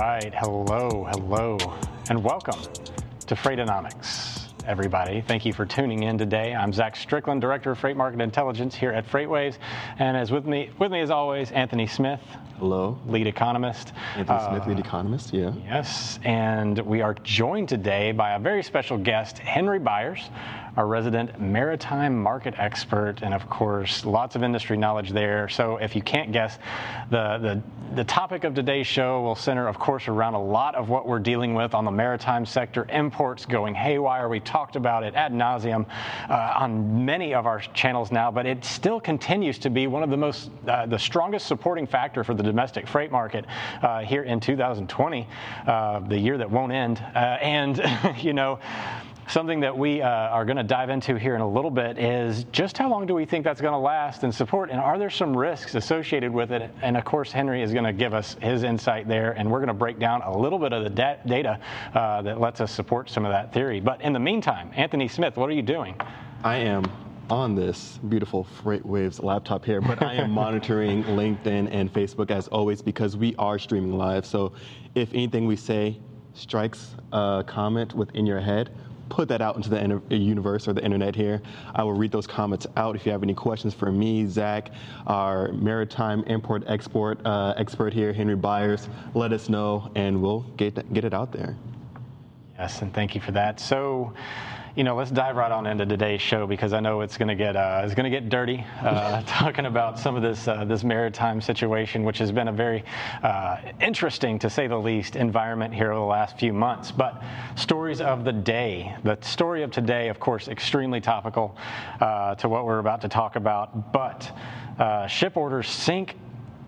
right. Hello, hello, and welcome to Freightonomics everybody. Thank you for tuning in today. I'm Zach Strickland, Director of Freight Market Intelligence here at FreightWaves, and as with me, with me as always, Anthony Smith. Hello. Lead economist. Anthony uh, Smith, lead economist, yeah. Yes, and we are joined today by a very special guest, Henry Byers, our resident maritime market expert, and of course, lots of industry knowledge there. So if you can't guess, the, the, the topic of today's show will center, of course, around a lot of what we're dealing with on the maritime sector, imports going haywire. We talked about it ad nauseum uh, on many of our channels now, but it still continues to be one of the most, uh, the strongest supporting factor for the domestic freight market uh, here in 2020, uh, the year that won't end. Uh, and, you know, Something that we uh, are going to dive into here in a little bit is just how long do we think that's going to last and support, and are there some risks associated with it? And of course, Henry is going to give us his insight there, and we're going to break down a little bit of the da- data uh, that lets us support some of that theory. But in the meantime, Anthony Smith, what are you doing? I am on this beautiful FreightWaves laptop here, but I am monitoring LinkedIn and Facebook as always because we are streaming live. So if anything we say strikes a comment within your head, put that out into the universe or the internet here. I will read those comments out. If you have any questions for me, Zach, our maritime import export uh, expert here, Henry Byers, let us know and we'll get, get it out there. Yes, and thank you for that. So, you know, let's dive right on into today's show because I know it's going to get uh, it's going to get dirty uh, talking about some of this uh, this maritime situation, which has been a very uh, interesting, to say the least, environment here over the last few months. But stories of the day, the story of today, of course, extremely topical uh, to what we're about to talk about. But uh, ship orders sink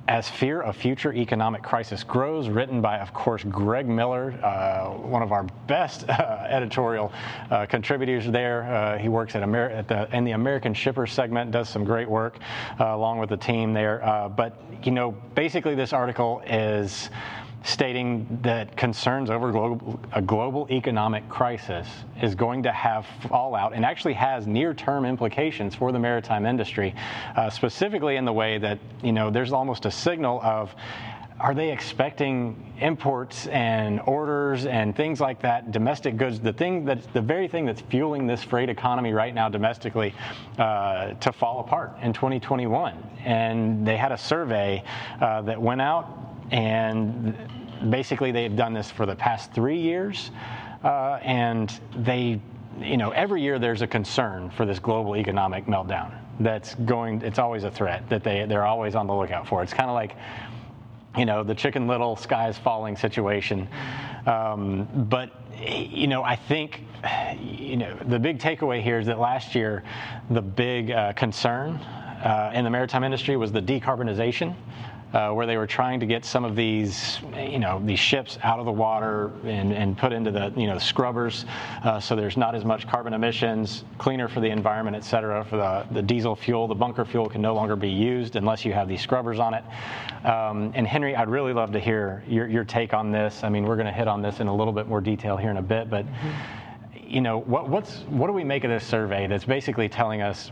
as Fear of Future Economic Crisis Grows, written by, of course, Greg Miller, uh, one of our best uh, editorial uh, contributors there. Uh, he works at, at the, in the American Shipper segment, does some great work uh, along with the team there. Uh, but, you know, basically, this article is stating that concerns over global, a global economic crisis is going to have fallout and actually has near-term implications for the maritime industry, uh, specifically in the way that you know there's almost a signal of are they expecting imports and orders and things like that, domestic goods, the thing that's the very thing that's fueling this freight economy right now domestically, uh, to fall apart in 2021? And they had a survey uh, that went out and basically they've done this for the past three years, uh, and they, you know, every year there's a concern for this global economic meltdown that's going. It's always a threat that they they're always on the lookout for. It's kind of like you know the chicken little skies falling situation um, but you know i think you know the big takeaway here is that last year the big uh, concern uh, in the maritime industry was the decarbonization uh, where they were trying to get some of these, you know, these ships out of the water and, and put into the, you know, scrubbers, uh, so there's not as much carbon emissions, cleaner for the environment, et cetera. For the, the diesel fuel, the bunker fuel can no longer be used unless you have these scrubbers on it. Um, and Henry, I'd really love to hear your, your take on this. I mean, we're going to hit on this in a little bit more detail here in a bit, but. Mm-hmm you know what, what's what do we make of this survey that's basically telling us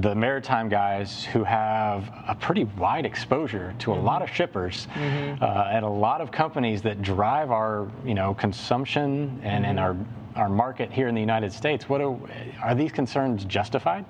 the maritime guys who have a pretty wide exposure to a mm-hmm. lot of shippers mm-hmm. uh, and a lot of companies that drive our you know consumption and, mm-hmm. and our our market here in the United States. What are, are these concerns justified?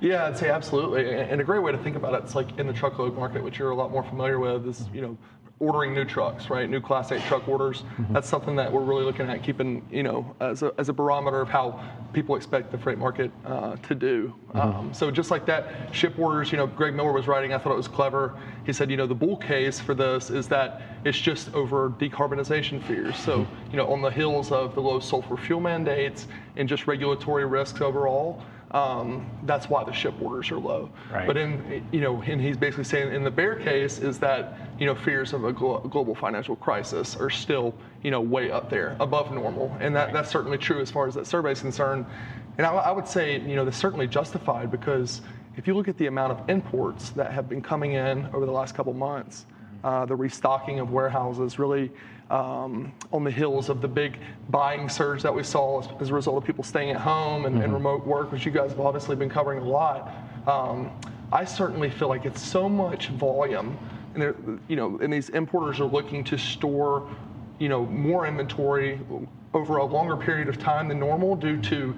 Yeah, I'd say absolutely. And a great way to think about it, it's like in the truckload market, which you're a lot more familiar with, is you know ordering new trucks, right? New Class 8 truck orders. Mm-hmm. That's something that we're really looking at keeping, you know, as a, as a barometer of how people expect the freight market uh, to do. Mm-hmm. Um, so just like that, ship orders, you know, Greg Miller was writing, I thought it was clever. He said, you know, the bull case for this is that it's just over decarbonization fears. So, mm-hmm. you know, on the heels of the low sulfur fuel mandates and just regulatory risks overall, um, that's why the ship orders are low. Right. But in you know, and he's basically saying in the bear case is that you know fears of a glo- global financial crisis are still you know way up there, above normal, and that, right. that's certainly true as far as that survey is concerned. And I, I would say you know that's certainly justified because if you look at the amount of imports that have been coming in over the last couple months, uh, the restocking of warehouses really um, on the heels of the big buying surge that we saw as, as a result of people staying at home and, mm-hmm. and, remote work, which you guys have obviously been covering a lot. Um, I certainly feel like it's so much volume and you know, and these importers are looking to store, you know, more inventory over a longer period of time than normal due to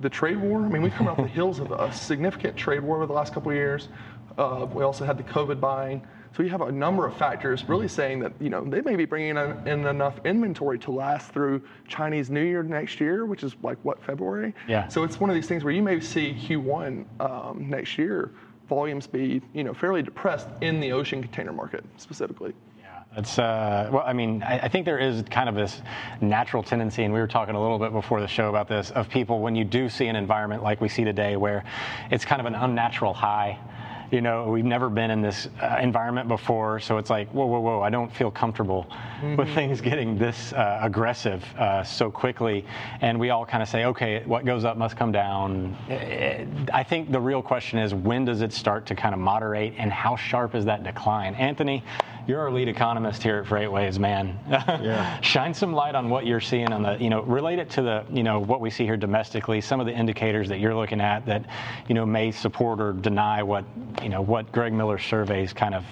the trade war. I mean, we've come off the heels of a significant trade war over the last couple of years. Uh, we also had the COVID buying. So you have a number of factors really saying that you know they may be bringing in, in, enough inventory to last through Chinese New Year next year, which is like what February. Yeah. So it's one of these things where you may see Q1 um, next year volumes be you know fairly depressed in the ocean container market specifically. Yeah. It's uh, well, I mean, I, I, think there is kind of this natural tendency, and we were talking a little bit before the show about this, of people when you do see an environment like we see today, where it's kind of an unnatural high you know, we've never been in this uh, environment before, so it's like, whoa, whoa, whoa, I don't feel comfortable mm-hmm. with things getting this uh, aggressive uh, so quickly. And we all kind of say, okay, what goes up must come down. I think the real question is, when does it start to kind of moderate, and how sharp is that decline? Anthony, you're our lead economist here at FreightWaves, man. Yeah. Shine some light on what you're seeing on the, you know, relate it to the, you know, what we see here domestically, some of the indicators that you're looking at that, you know, may support or deny what, you know, what Greg Miller's surveys kind of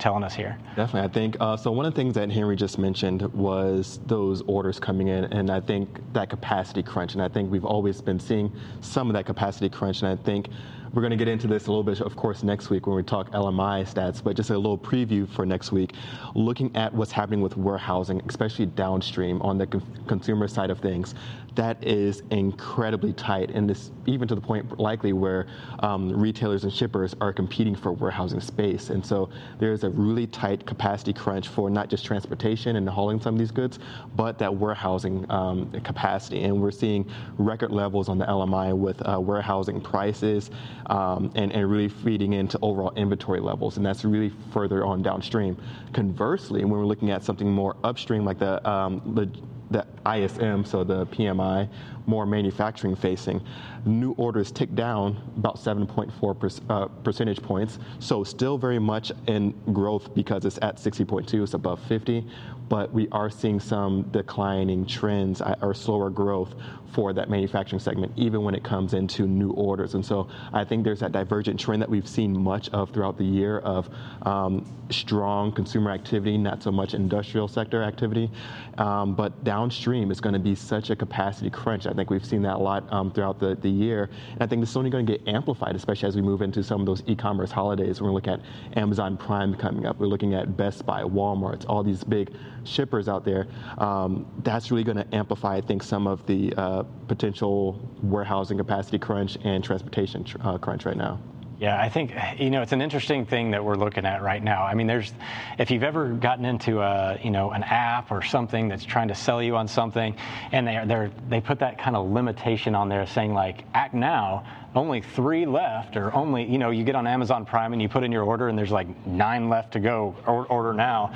telling us here. Definitely, I think uh, so. One of the things that Henry just mentioned was those orders coming in, and I think that capacity crunch. And I think we've always been seeing some of that capacity crunch. And I think we're going to get into this a little bit, of course, next week when we talk LMI stats, but just a little preview for next week, looking at what's happening with warehousing, especially downstream on the consumer side of things. That is incredibly tight, and this even to the point likely where um, retailers and shippers are competing for warehousing space. And so there's a really tight capacity crunch for not just transportation and hauling some of these goods, but that warehousing um, capacity. And we're seeing record levels on the LMI with uh, warehousing prices um, and, and really feeding into overall inventory levels. And that's really further on downstream. Conversely, when we're looking at something more upstream, like the, um, the the ISM, so the PMI, more manufacturing facing, new orders tick down about 7.4 per, uh, percentage points. So still very much in growth because it's at 60.2, it's above 50, but we are seeing some declining trends or slower growth for that manufacturing segment, even when it comes into new orders. And so I think there's that divergent trend that we've seen much of throughout the year of um, strong consumer activity, not so much industrial sector activity, um, but downstream is going to be such a capacity crunch. I think we've seen that a lot um, throughout the, the year. And I think this is only going to get amplified, especially as we move into some of those e-commerce holidays. We're looking at Amazon Prime coming up. We're looking at Best Buy, Walmart, all these big shippers out there. Um, that's really going to amplify, I think, some of the uh, potential warehousing capacity crunch and transportation tr- uh, crunch right now. Yeah, I think you know it's an interesting thing that we're looking at right now. I mean, there's if you've ever gotten into a you know an app or something that's trying to sell you on something, and they they they put that kind of limitation on there saying like act now, only three left, or only you know you get on Amazon Prime and you put in your order and there's like nine left to go, or, order now.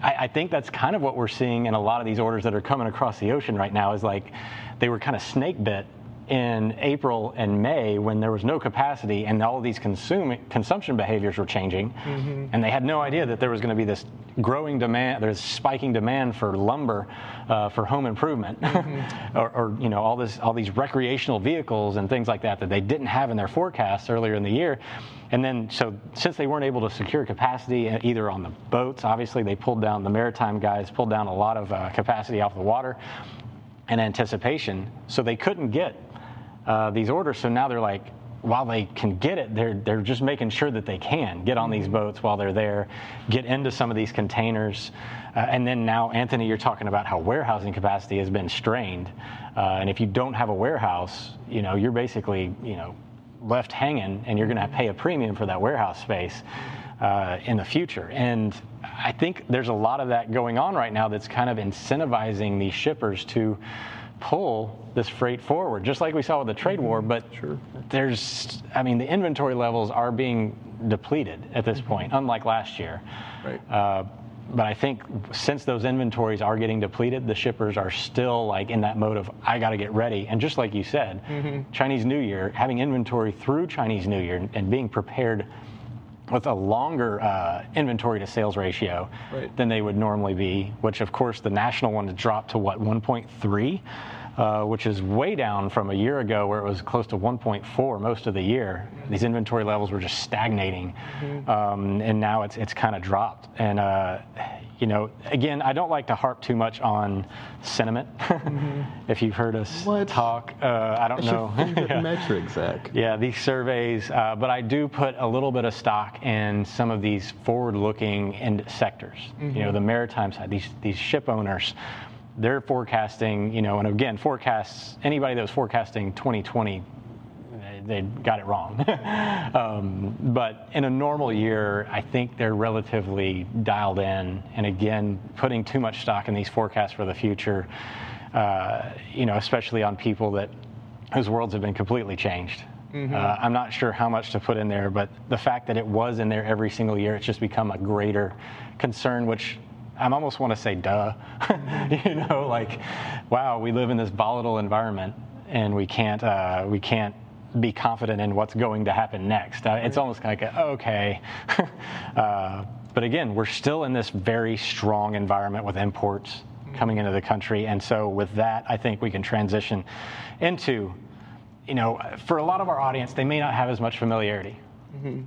I, I think that's kind of what we're seeing in a lot of these orders that are coming across the ocean right now. Is like they were kind of snake bit in April and May when there was no capacity and all of these consumption behaviors were changing, mm-hmm. and they had no idea that there was going to be this growing demand, there's spiking demand for lumber uh, for home improvement, mm-hmm. or, or, you know all this all these recreational vehicles and things like that that they didn't have in their forecasts earlier in the year. And then, so since they weren't able to secure capacity uh, either on the boats, obviously they pulled down the maritime guys pulled down a lot of uh, capacity off the water in anticipation, so they couldn't get uh, these orders. So now they're like, while they can get it, they're they're just making sure that they can get on these mm-hmm. boats while they're there, get into some of these containers, uh, and then now, Anthony, you're talking about how warehousing capacity has been strained, uh, and if you don't have a warehouse, you know you're basically you know left hanging, and you're going to pay a premium for that warehouse space uh, in the future. And I think there's a lot of that going on right now that's kind of incentivizing these shippers to pull this freight forward, just like we saw with the trade war. But sure. there's, I mean, the inventory levels are being depleted at this mm-hmm. point, unlike last year. Right. Uh, but I think since those inventories are getting depleted, the shippers are still like in that mode of I got to get ready. And just like you said, mm-hmm. Chinese New Year, having inventory through Chinese New Year and being prepared with a longer uh, inventory to sales ratio right. than they would normally be, which of course the national one has dropped to what 1.3 uh, which is way down from a year ago where it was close to 1.4 most of the year. These inventory levels were just stagnating, um, and now it's it's kind of dropped. And uh, you know, again, I don't like to harp too much on sentiment. if you've heard us What? talk, uh, I don't That's know. Yeah. metric, Zach. Yeah, these surveys, uh, but I do put a little bit of stock in some of these forward-looking in sectors. You know, the maritime side, these these ship owners, they're forecasting. You know, and again, forecasts. Anybody that was forecasting 2020, they, they got it wrong. um, but in a normal year, I think they're relatively dialed in. And again, putting too much stock in these forecasts for the future. Uh, you know, especially on people that whose worlds have been completely changed. Uh, I'm not sure how much to put in there, but the fact that it was in there every single year, it's just become a greater concern, which I almost want to say, duh. you know, like, wow, we live in this volatile environment, and we can't uh, we can't be confident in what's going to happen next. Uh, it's almost like, a, okay. uh, but again, we're still in this very strong environment with imports coming into the country, and so with that, I think we can transition into you know, for a lot of our audience, they may not have as much familiarity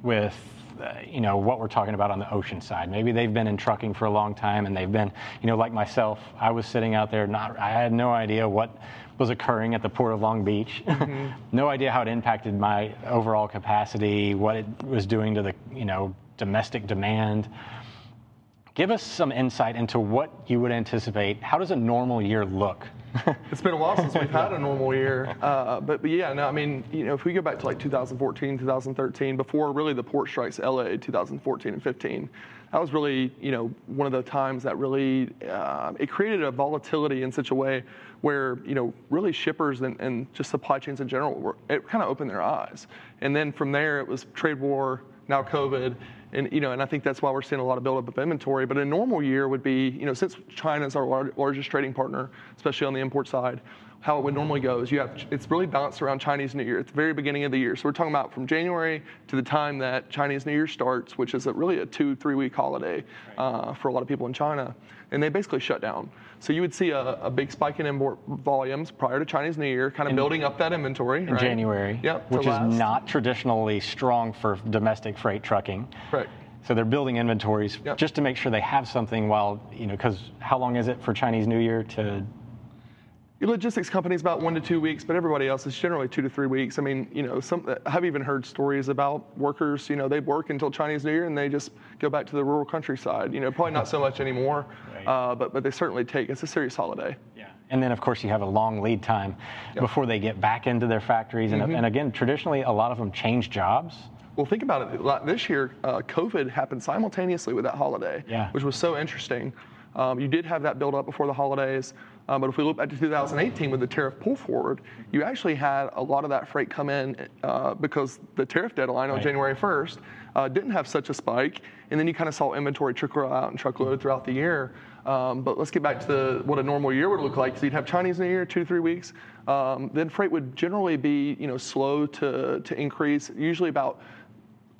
with, uh, you know, what we're talking about on the ocean side. Maybe they've been in trucking for a long time, and they've been, you know, like myself. I was sitting out there, not, I had no idea what was occurring at the port of Long Beach. Mm-hmm. no idea how it impacted my overall capacity, what it was doing to the, you know, domestic demand. Give us some insight into what you would anticipate. How does a normal year look? It's been a while since we've had a normal year, uh, but, but yeah, no, I mean, you know, if we go back to like 2014, 2013, before really the port strikes, LA, 2014 and 15, that was really, you know, one of the times that really uh, it created a volatility in such a way where, you know, really shippers and, and just supply chains in general, were, it kind of opened their eyes, and then from there it was trade war, now COVID, and you know, and I think that's why we're seeing a lot of buildup of inventory. But a normal year would be, you know, since China is our lar- largest trading partner, especially on the import side, how it would normally go is you have it's really balanced around Chinese New Year. It's the very beginning of the year, so we're talking about from January to the time that Chinese New Year starts, which is a, really a two three week holiday uh, for a lot of people in China, and they basically shut down. So you would see a, a big spike in import volumes prior to Chinese New Year, kind of building up that inventory in January, Yep, which is not traditionally strong for domestic freight trucking. Correct. So they're building inventories Yep. just to make sure they have something while, you know, because how long is it for Chinese New Year to Your logistics company's about one to two weeks, but everybody else is generally two to three weeks. I mean, you know, some I've even heard stories about workers. You know, they work until Chinese New Year and they just go back to the rural countryside. You know, probably not so much anymore, Right. uh, but but they certainly take. It's a serious holiday. Yeah. And then, of course, you have a long lead time before they get back into their factories. And, and again, traditionally, a lot of them change jobs. Well, think about it. Like This year, uh, COVID happened simultaneously with that holiday, Yeah. which was so interesting. Um, you did have that build up before the holidays, but if we look back to 2018 with the tariff pull forward, you actually had a lot of that freight come in uh, because the tariff deadline on. January 1st uh, didn't have such a spike, and then you kind of saw inventory trickle out and truckload throughout the year. Um, but let's get back to the, what a normal year would look like. So you'd have Chinese New Year, two to three weeks. Um, then freight would generally be, you know, slow to, to increase, usually about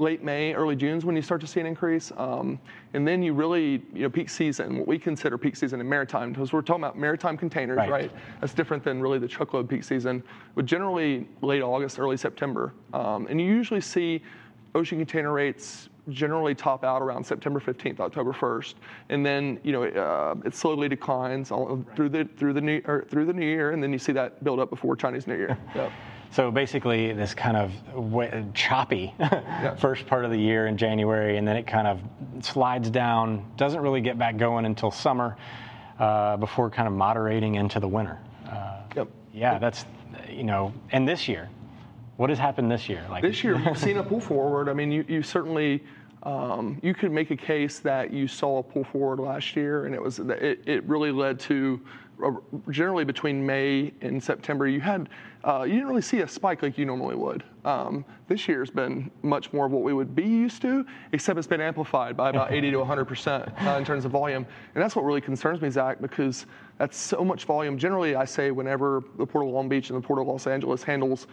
late May, early June is when you start to see an increase. Um, and then you really, you know, peak season, what we consider peak season in maritime, because we're talking about maritime containers, Right. right? That's different than really the truckload peak season, but generally late August, early September. Um, and you usually see ocean container rates generally top out around September 15th, October 1st, and then you know uh, it slowly declines all, through the through the new or through the new year, and then you see that build up before Chinese New Year. Yep. So basically, this kind of choppy first part of the year in January, and then it kind of slides down, doesn't really get back going until summer uh, before kind of moderating into the winter. Uh, Yep. yeah, that's, you know, and this year, what has happened this year? Like This year, we've seen a pull forward. I mean, you, you certainly um, you could make a case that you saw a pull forward last year, and it was it, it really led to generally between May and September. You had uh, you didn't really see a spike like you normally would. Um, this year's been much more of what we would be used to, except it's been amplified by about 80 to 100 percent uh, in terms of volume, and that's what really concerns me, Zach, because that's so much volume. Generally, I say whenever the Port of Long Beach and the Port of Los Angeles handles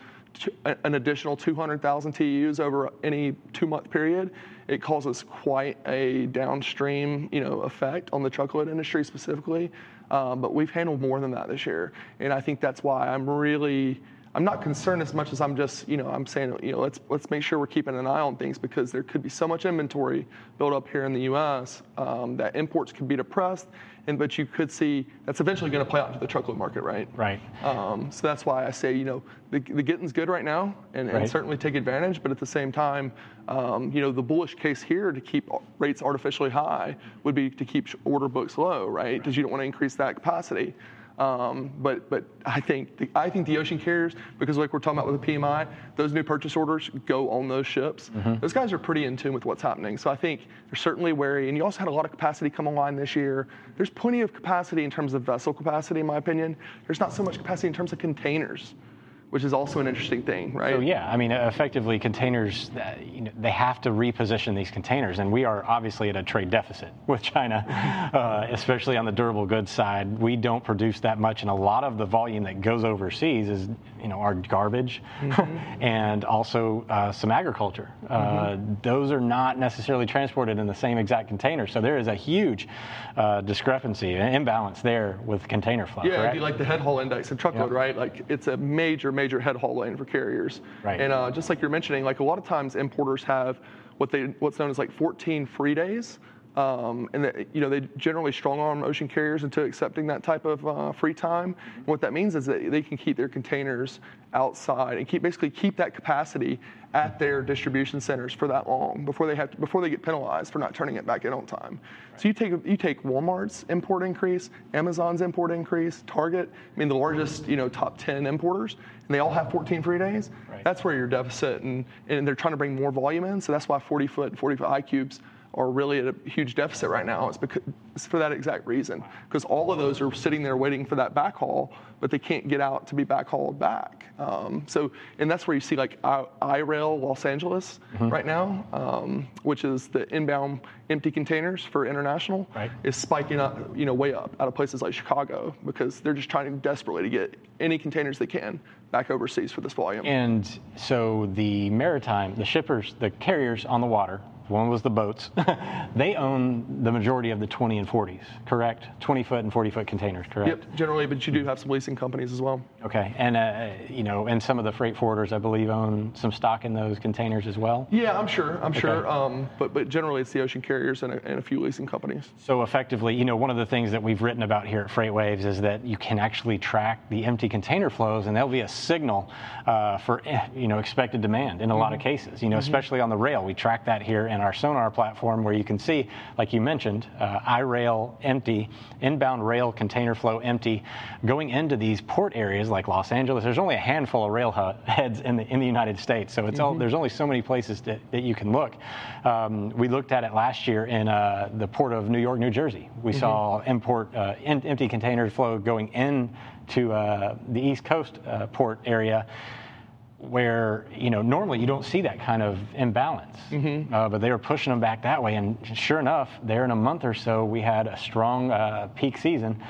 an additional 200,000 TEUs over any two-month period, it causes quite a downstream, you know, effect on the truckload industry specifically. um, but we've handled more than that this year, and I think that's why I'm really. I'm not concerned as much as I'm just, you know, I'm saying, you know, let's let's make sure we're keeping an eye on things because there could be so much inventory built up here in the U.S. Um, that imports could be depressed, and but you could see that's eventually going to play out into the truckload market, right? Right. Um, so that's why I say, you know, the, the getting's good right now, and, and Right. certainly take advantage. But at the same time, um, you know, the bullish case here to keep rates artificially high would be to keep order books low, right? Because you don't want to increase that capacity. Um, but but I think the, I think the ocean carriers, because like we're talking about with the PMI, those new purchase orders go on those ships. Those guys are pretty in tune with what's happening. So I think they're certainly wary. And you also had a lot of capacity come online this year. There's plenty of capacity in terms of vessel capacity, in my opinion. There's not so much capacity in terms of containers, which is also an interesting thing, right? So yeah, I mean, effectively, containers, uh, you know, they have to reposition these containers, and we are obviously at a trade deficit with China, uh, especially on the durable goods side. We don't produce that much, and a lot of the volume that goes overseas is, you know, our garbage, and also uh, some agriculture. Uh, those are not necessarily transported in the same exact container, so there is a huge uh, discrepancy, an imbalance there with container flow. Yeah, it'd be like the head haul index and truckload, Yep. right? Like it's a major, major head haul lane for carriers. Right. And uh, just like you're mentioning, like a lot of times importers have what they what's known as like 14 free days. Um, and that, you know they generally strong arm ocean carriers into accepting that type of uh, free time. And what that means is that they can keep their containers outside and keep basically keep that capacity at their distribution centers for that long before they have to, before they get penalized for not turning it back in on time. So you take you take Walmart's import increase, Amazon's import increase, Target, I mean the largest you know top 10 importers, and they all have 14 free days. Right. That's where your deficit and and they're trying to bring more volume in. So that's why 40 foot, 40 foot high cubes are really at a huge deficit right now. It's because it's for that exact reason because all of those are sitting there waiting for that backhaul, but they can't get out to be backhauled back. Um, so and that's where you see like I- iRail Los Angeles right now, um, which is the inbound empty containers for international, Right. is spiking up, you know, way up out of places like Chicago because they're just trying desperately to get any containers they can back overseas for this volume. And so the maritime, the shippers, the carriers on the water, one was the boats, they own the majority of the 20 and 40s, correct? 20 foot and 40 foot containers, correct? Yep, generally, but you do have some leasing companies as well. Okay. And, uh, you know, and some of the freight forwarders, I believe, own some stock in those containers as well. Yeah, I'm sure. I'm sure. Um, but but generally, it's the ocean carriers and a, and a few leasing companies. So effectively, you know, one of the things that we've written about here at FreightWaves is that you can actually track the empty container flows, and there'll be a signal uh, for, eh, you know, expected demand in a lot of cases. You know, especially on the rail, we track that here in our sonar platform, where you can see, like you mentioned, uh, iRail empty, inbound rail container flow empty, going into these port areas like Los Angeles. There's only a handful of rail heads in the in the United States, so it's all, there's only so many places that, that you can look. Um, we looked at it last year in uh, the port of New York, New Jersey. We saw import uh, em- empty container flow going in to uh, the East Coast uh, port area where you know normally you don't see that kind of imbalance, uh, but they were pushing them back that way, and sure enough, there in a month or so we had a strong uh, peak season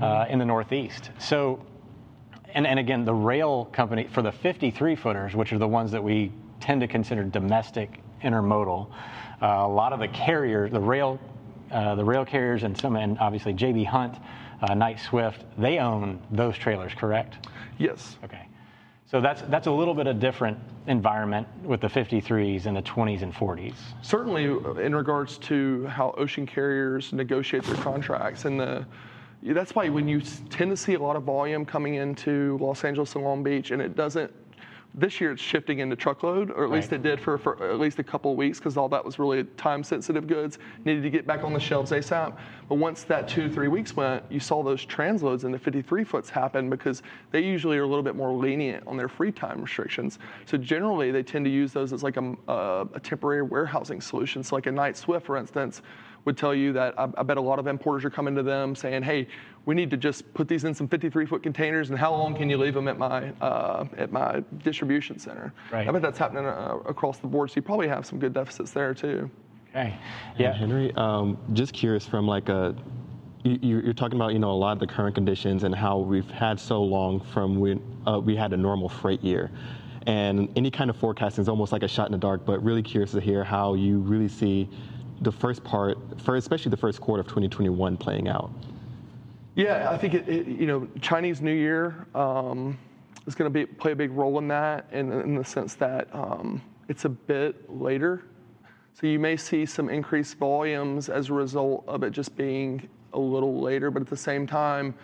uh, in the Northeast. So, and and again, the rail company for the 53 footers, which are the ones that we tend to consider domestic intermodal, uh, a lot of the carriers, the rail, uh, the rail carriers, and some, and obviously JB Hunt, uh, Knight Swift, they own those trailers, correct? Yes. Okay. So that's that's a little bit of different environment with the 53s and the 20s and 40s. Certainly, uh, in regards to how ocean carriers negotiate their contracts, and the that's why when you tend to see a lot of volume coming into Los Angeles and Long Beach, and it doesn't. This year, it's shifting into truckload, or at least Right. it did for, for at least a couple of weeks, because all that was really time-sensitive goods needed to get back on the shelves ASAP. But once that two, three weeks went, you saw those transloads in the 53 foots happen because they usually are a little bit more lenient on their free time restrictions. So generally, they tend to use those as like a, a, a temporary warehousing solution. So like a Knight Swift, for instance, would tell you that I, I bet a lot of importers are coming to them saying, "Hey, we need to just put these in some 53-foot containers, and how long can you leave them at my uh, at my distribution center?" Right. I bet that's happening uh, across the board. So you probably have some good deficits there too. Okay. Yeah, Yeah. Henry. Um, just curious from like a, you, you- you're talking about you know a lot of the current conditions and how we've had so long from when uh, we had a normal freight year, and any kind of forecasting is almost like a shot in the dark. But really curious to hear how you really see the first part, for especially the first quarter of 2021 playing out. Yeah, I think it, it, you know Chinese New Year um, is going to play a big role in that, in, in the sense that um, it's a bit later, so you may see some increased volumes as a result of it just being a little later. But at the same time,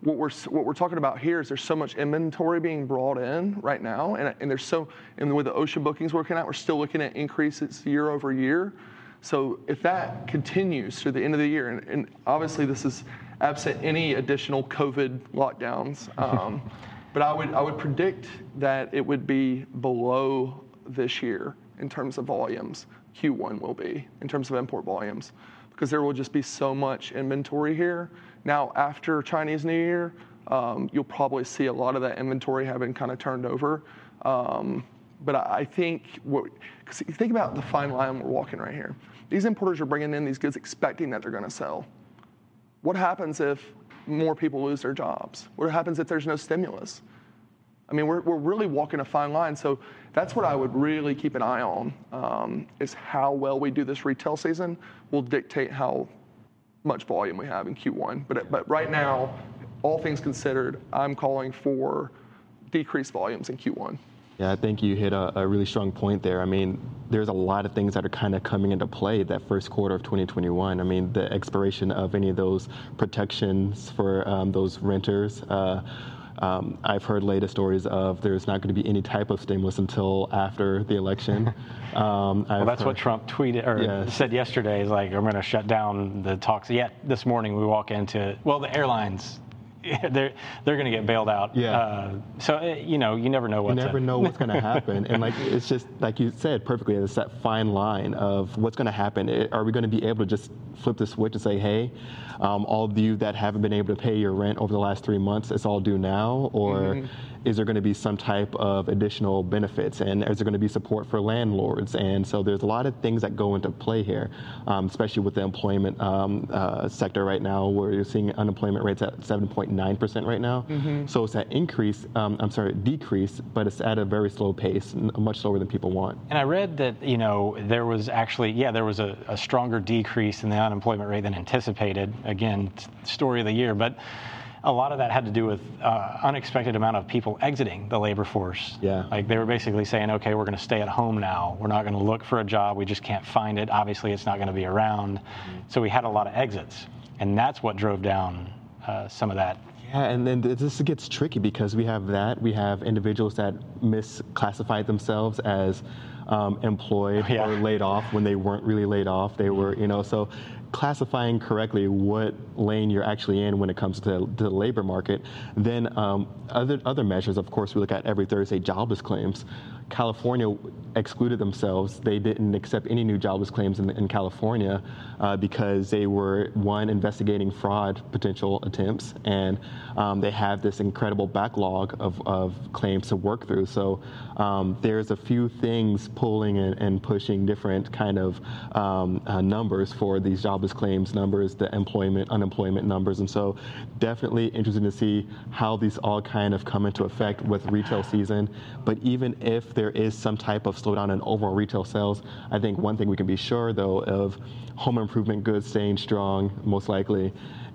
what we're what we're talking about here is there's so much inventory being brought in right now, and, and there's so and with the ocean bookings working out, we're still looking at increases year over year. So if that continues through the end of the year, and, and obviously this is absent any additional COVID lockdowns, um, but I would I would predict that it would be below this year in terms of volumes. Q1 will be in terms of import volumes because there will just be so much inventory here. Now after Chinese New Year, um, you'll probably see a lot of that inventory having kind of turned over. Um, but I think what, cause think about the fine line we're walking right here. These importers are bringing in these goods expecting that they're going to sell. What happens if more people lose their jobs? What happens if there's no stimulus? I mean, we're, we're really walking a fine line. So that's what I would really keep an eye on um, is how well we do this retail season will dictate how much volume we have in Q1. But, but right now, all things considered, I'm calling for decreased volumes in Q1. Yeah, I think you hit a, a, really strong point there. I mean, there's a lot of things that are kind of coming into play that first quarter of 2021. I mean, the expiration of any of those protections for um, those renters. Uh, um, I've heard latest stories of there's not going to be any type of stimulus until after the election. Um, well, that's heard, what Trump tweeted or yes. said yesterday. Is like, I'm going to shut down the talks. Yet this morning we walk into well, the airlines they're they're going to get bailed out. Yeah. Uh, so uh, you know, you never know what. You never know what's going to happen, and like it's just like you said perfectly. It's that fine line of what's going to happen. Are we going to be able to just flip the switch and say, hey, um, all of you that haven't been able to pay your rent over the last three months, it's all due now, or mm-hmm is there going to be some type of additional benefits and is there going to be support for landlords? And so there's a lot of things that go into play here um, especially with the employment um, uh, sector right now where you're seeing unemployment rates at 7.9% right now. Mm-hmm. so it's that increase um, i'm sorry decrease but it's at a very slow pace much slower than people want. And i read that you know there was actually yeah there was a, a stronger decrease in the unemployment rate than anticipated. Again story of the year but a lot of that had to do with uh, unexpected amount of people exiting the labor force. Yeah. Like they were basically saying, okay, we're going to stay at home now. We're not going to look for a job. We just can't find it. Obviously, it's not going to be around. Mm-hmm. So we had a lot of exits, and that's what drove down uh, some of that. Yeah, and then this gets tricky because we have that. We have individuals that misclassified themselves as um, employed yeah. or laid off when they weren't really laid off. They were, you know, so classifying correctly what lane you're actually in when it comes to, to the labor market. Then um, other other measures, of course, we look at every Thursday jobless claims. California excluded themselves. They didn't accept any new jobless claims in, in California uh, because they were, one, investigating fraud potential attempts, and um, they have this incredible backlog of, of claims to work through. So um, there's a few things pulling and, and pushing different kind of um, uh, numbers for these jobless claims numbers, the employment, unemployment numbers. And so definitely interesting to see how these all kind of come into effect with retail season. But even if there is some type of slowdown in overall retail sales, I think one thing we can be sure, though, of home improvement goods staying strong, most likely,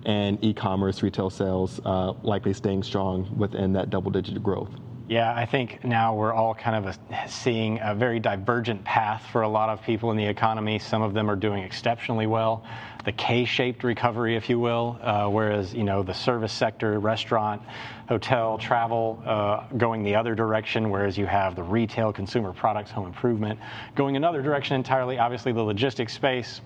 and e-commerce retail sales uh, likely staying strong within that double-digit growth. Yeah, I think now we're all kind of a, seeing a very divergent path for a lot of people in the economy. Some of them are doing exceptionally well, the K-shaped recovery, if you will, uh, whereas you know the service sector, restaurant, hotel, travel, uh, going the other direction, whereas you have the retail, consumer products, home improvement going another direction entirely. Obviously, the logistics space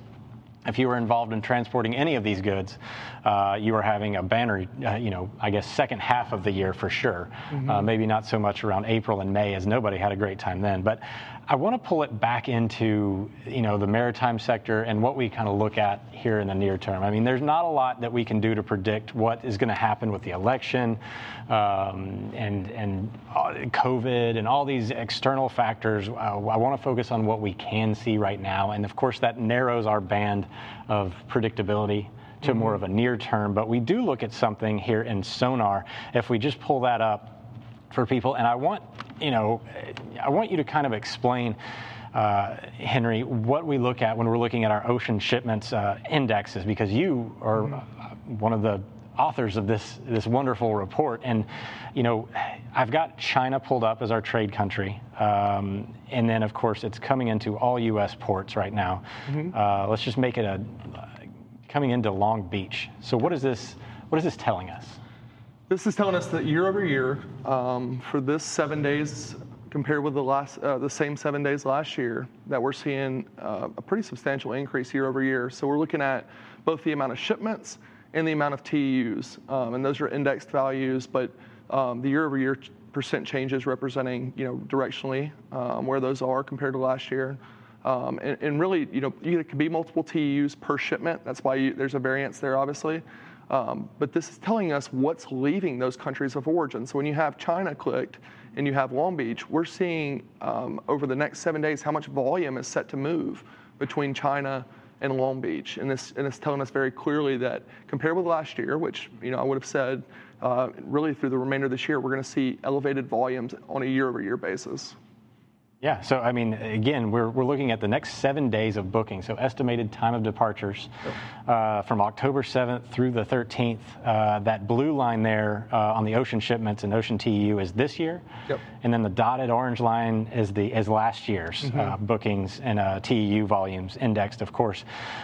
if you were involved in transporting any of these goods, uh, you were having a banner, uh, you know, I guess second half of the year for sure. Mm-hmm. Uh, maybe not so much around April and May, as nobody had a great time then. But I want to pull it back into you know the maritime sector and what we kind of look at here in the near term. I mean, there's not a lot that we can do to predict what is going to happen with the election um, and and uh, COVID and all these external factors. Uh, I want to focus on what we can see right now, and of course that narrows our band of predictability to mm-hmm. more of a near term. But we do look at something here in sonar. If we just pull that up for people. And I want, you know, I want you to kind of explain, uh, Henry, what we look at when we're looking at our ocean shipments uh, indexes, because you are mm-hmm. one of the authors of this this wonderful report. And you know, I've got China pulled up as our trade country, um, and then of course it's coming into all U.S. ports right now. Mm-hmm. Uh, let's just make it a coming into Long Beach. So what is this? What is this telling us? This is telling us that year over year, um, for this seven days compared with the last uh, the same seven days last year, that we're seeing uh, a pretty substantial increase year over year. So we're looking at both the amount of shipments and the amount of TEUs, um, and those are indexed values. But um, the year over year percent changes representing you know directionally um, where those are compared to last year. Um, and, and, really, you know, it can be multiple TEUs per shipment. That's why you, there's a variance there, obviously. Um, but this is telling us what's leaving those countries of origin. So when you have China clicked and you have Long Beach, we're seeing um, over the next seven days how much volume is set to move between China and Long Beach. And, this, and it's telling us very clearly that compared with last year, which you know I would have said uh, really through the remainder of this year, we're going to see elevated volumes on a year-over-year basis. Yeah, so I mean, again, we're, we're looking at the next seven days of booking. So, estimated time of departures uh, from October 7th through the 13th. Uh, that blue line there uh, on the ocean shipments and ocean TEU is this year. Yep. And then the dotted orange line is the is last year's uh, mm-hmm. bookings and uh, TEU volumes indexed, of course.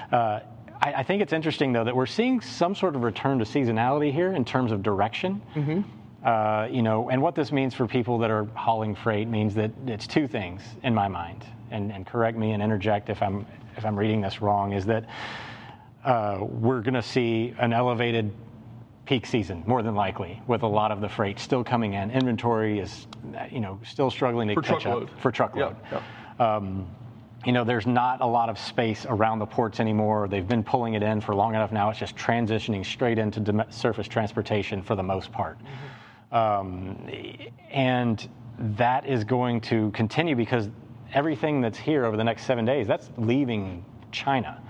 Uh, I, I, think it's interesting, though, that we're seeing some sort of return to seasonality here in terms of direction. Mm-hmm. Uh, you know, and what this means for people that are hauling freight means that it's two things in my mind, and, and correct me and interject if I'm if I'm reading this wrong, is that uh, we're going to see an elevated peak season more than likely with a lot of the freight still coming in. Inventory is, you know, still struggling to for catch truckload. up for truckload. Yep, yep. Um, you know, there's not a lot of space around the ports anymore. They've been pulling it in for long enough now. It's just transitioning straight into surface transportation for the most part. Mm-hmm. Um, and that is going to continue because everything that's here over the next seven days, that's leaving China.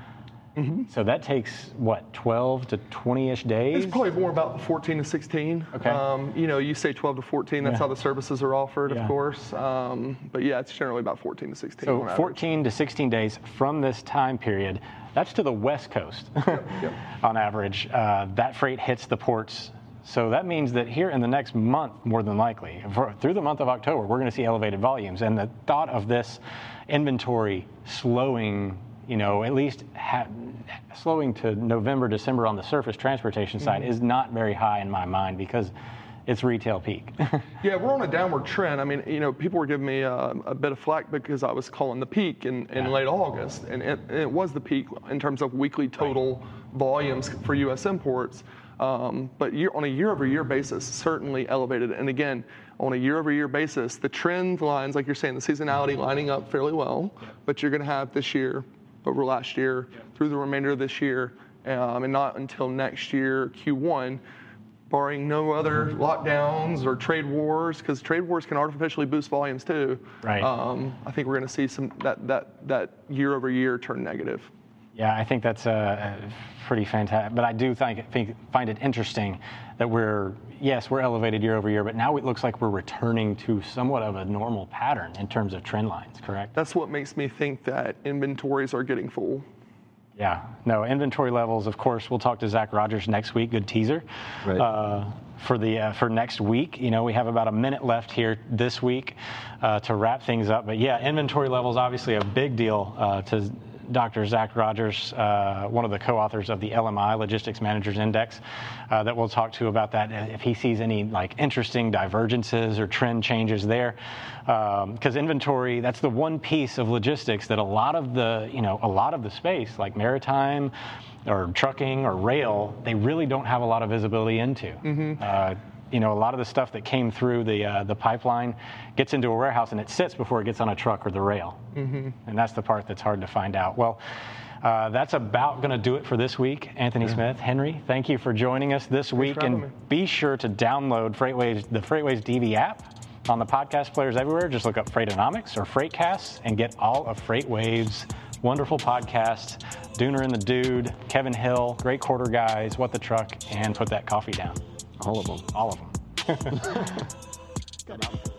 Mm-hmm. So that takes what 12 to 20ish days. It's probably more about 14 to 16. Okay. Um, you know, you say 12 to 14. That's yeah. how the services are offered, yeah. of course. Um, but yeah, it's generally about 14 to 16. So 14 to 16 days from this time period. That's to the West Coast, yep, yep. on average. Uh, that freight hits the ports so that means that here in the next month, more than likely, for, through the month of October, we're going to see elevated volumes. And the thought of this inventory slowing, you know, at least ha- slowing to November, December on the surface transportation side mm-hmm. is not very high in my mind because it's retail peak. yeah, we're on a downward trend. I mean, you know, people were giving me a, uh, a bit of flack because I was calling the peak in, in yeah. late August, and it, it, was the peak in terms of weekly total right. volumes for U.S. imports. Um, but on a year-over-year basis, certainly elevated. And again, on a year-over-year basis, the trend lines, like you're saying, the seasonality lining up fairly well. But you're going to have this year over last year through the remainder of this year, um, and not until next year Q1 barring no other lockdowns or trade wars, because trade wars can artificially boost volumes too. Right. Um, I think we're going to see some that that that year over year turn negative. Yeah, I think that's a, pretty fantastic. But I do think, think, find it interesting that we're yes we're elevated year over year, but now it looks like we're returning to somewhat of a normal pattern in terms of trend lines. Correct. That's what makes me think that inventories are getting full. Yeah, no inventory levels. Of course, we'll talk to Zach Rogers next week. Good teaser. Right. Uh, for the uh, for next week, you know, we have about a minute left here this week uh, to wrap things up. But yeah, inventory levels obviously a big deal uh, to Dr. Zach Rogers, uh, one of the co-authors of the LMI Logistics Managers Index, uh, that we'll talk to about that. If he sees any like interesting divergences or trend changes there, because um, inventory that's the one piece of logistics that a lot of the you know a lot of the space like maritime or trucking or rail they really don't have a lot of visibility into. Mm-hmm. Uh, you know, a lot of the stuff that came through the uh, the pipeline gets into a warehouse and it sits before it gets on a truck or the rail, mm-hmm. and that's the part that's hard to find out. Well. Uh, that's about going to do it for this week. Anthony yeah. Smith, Henry, thank you for joining us this Thanks week, and me. be sure to download Freightwaves, the Freightwaves TV app on the podcast players everywhere. Just look up Freightonomics or Freightcast and get all of Freightwaves' wonderful podcasts. Dooner and the Dude, Kevin Hill, great quarter guys, What the Truck, and put that coffee down. All of them. All of them.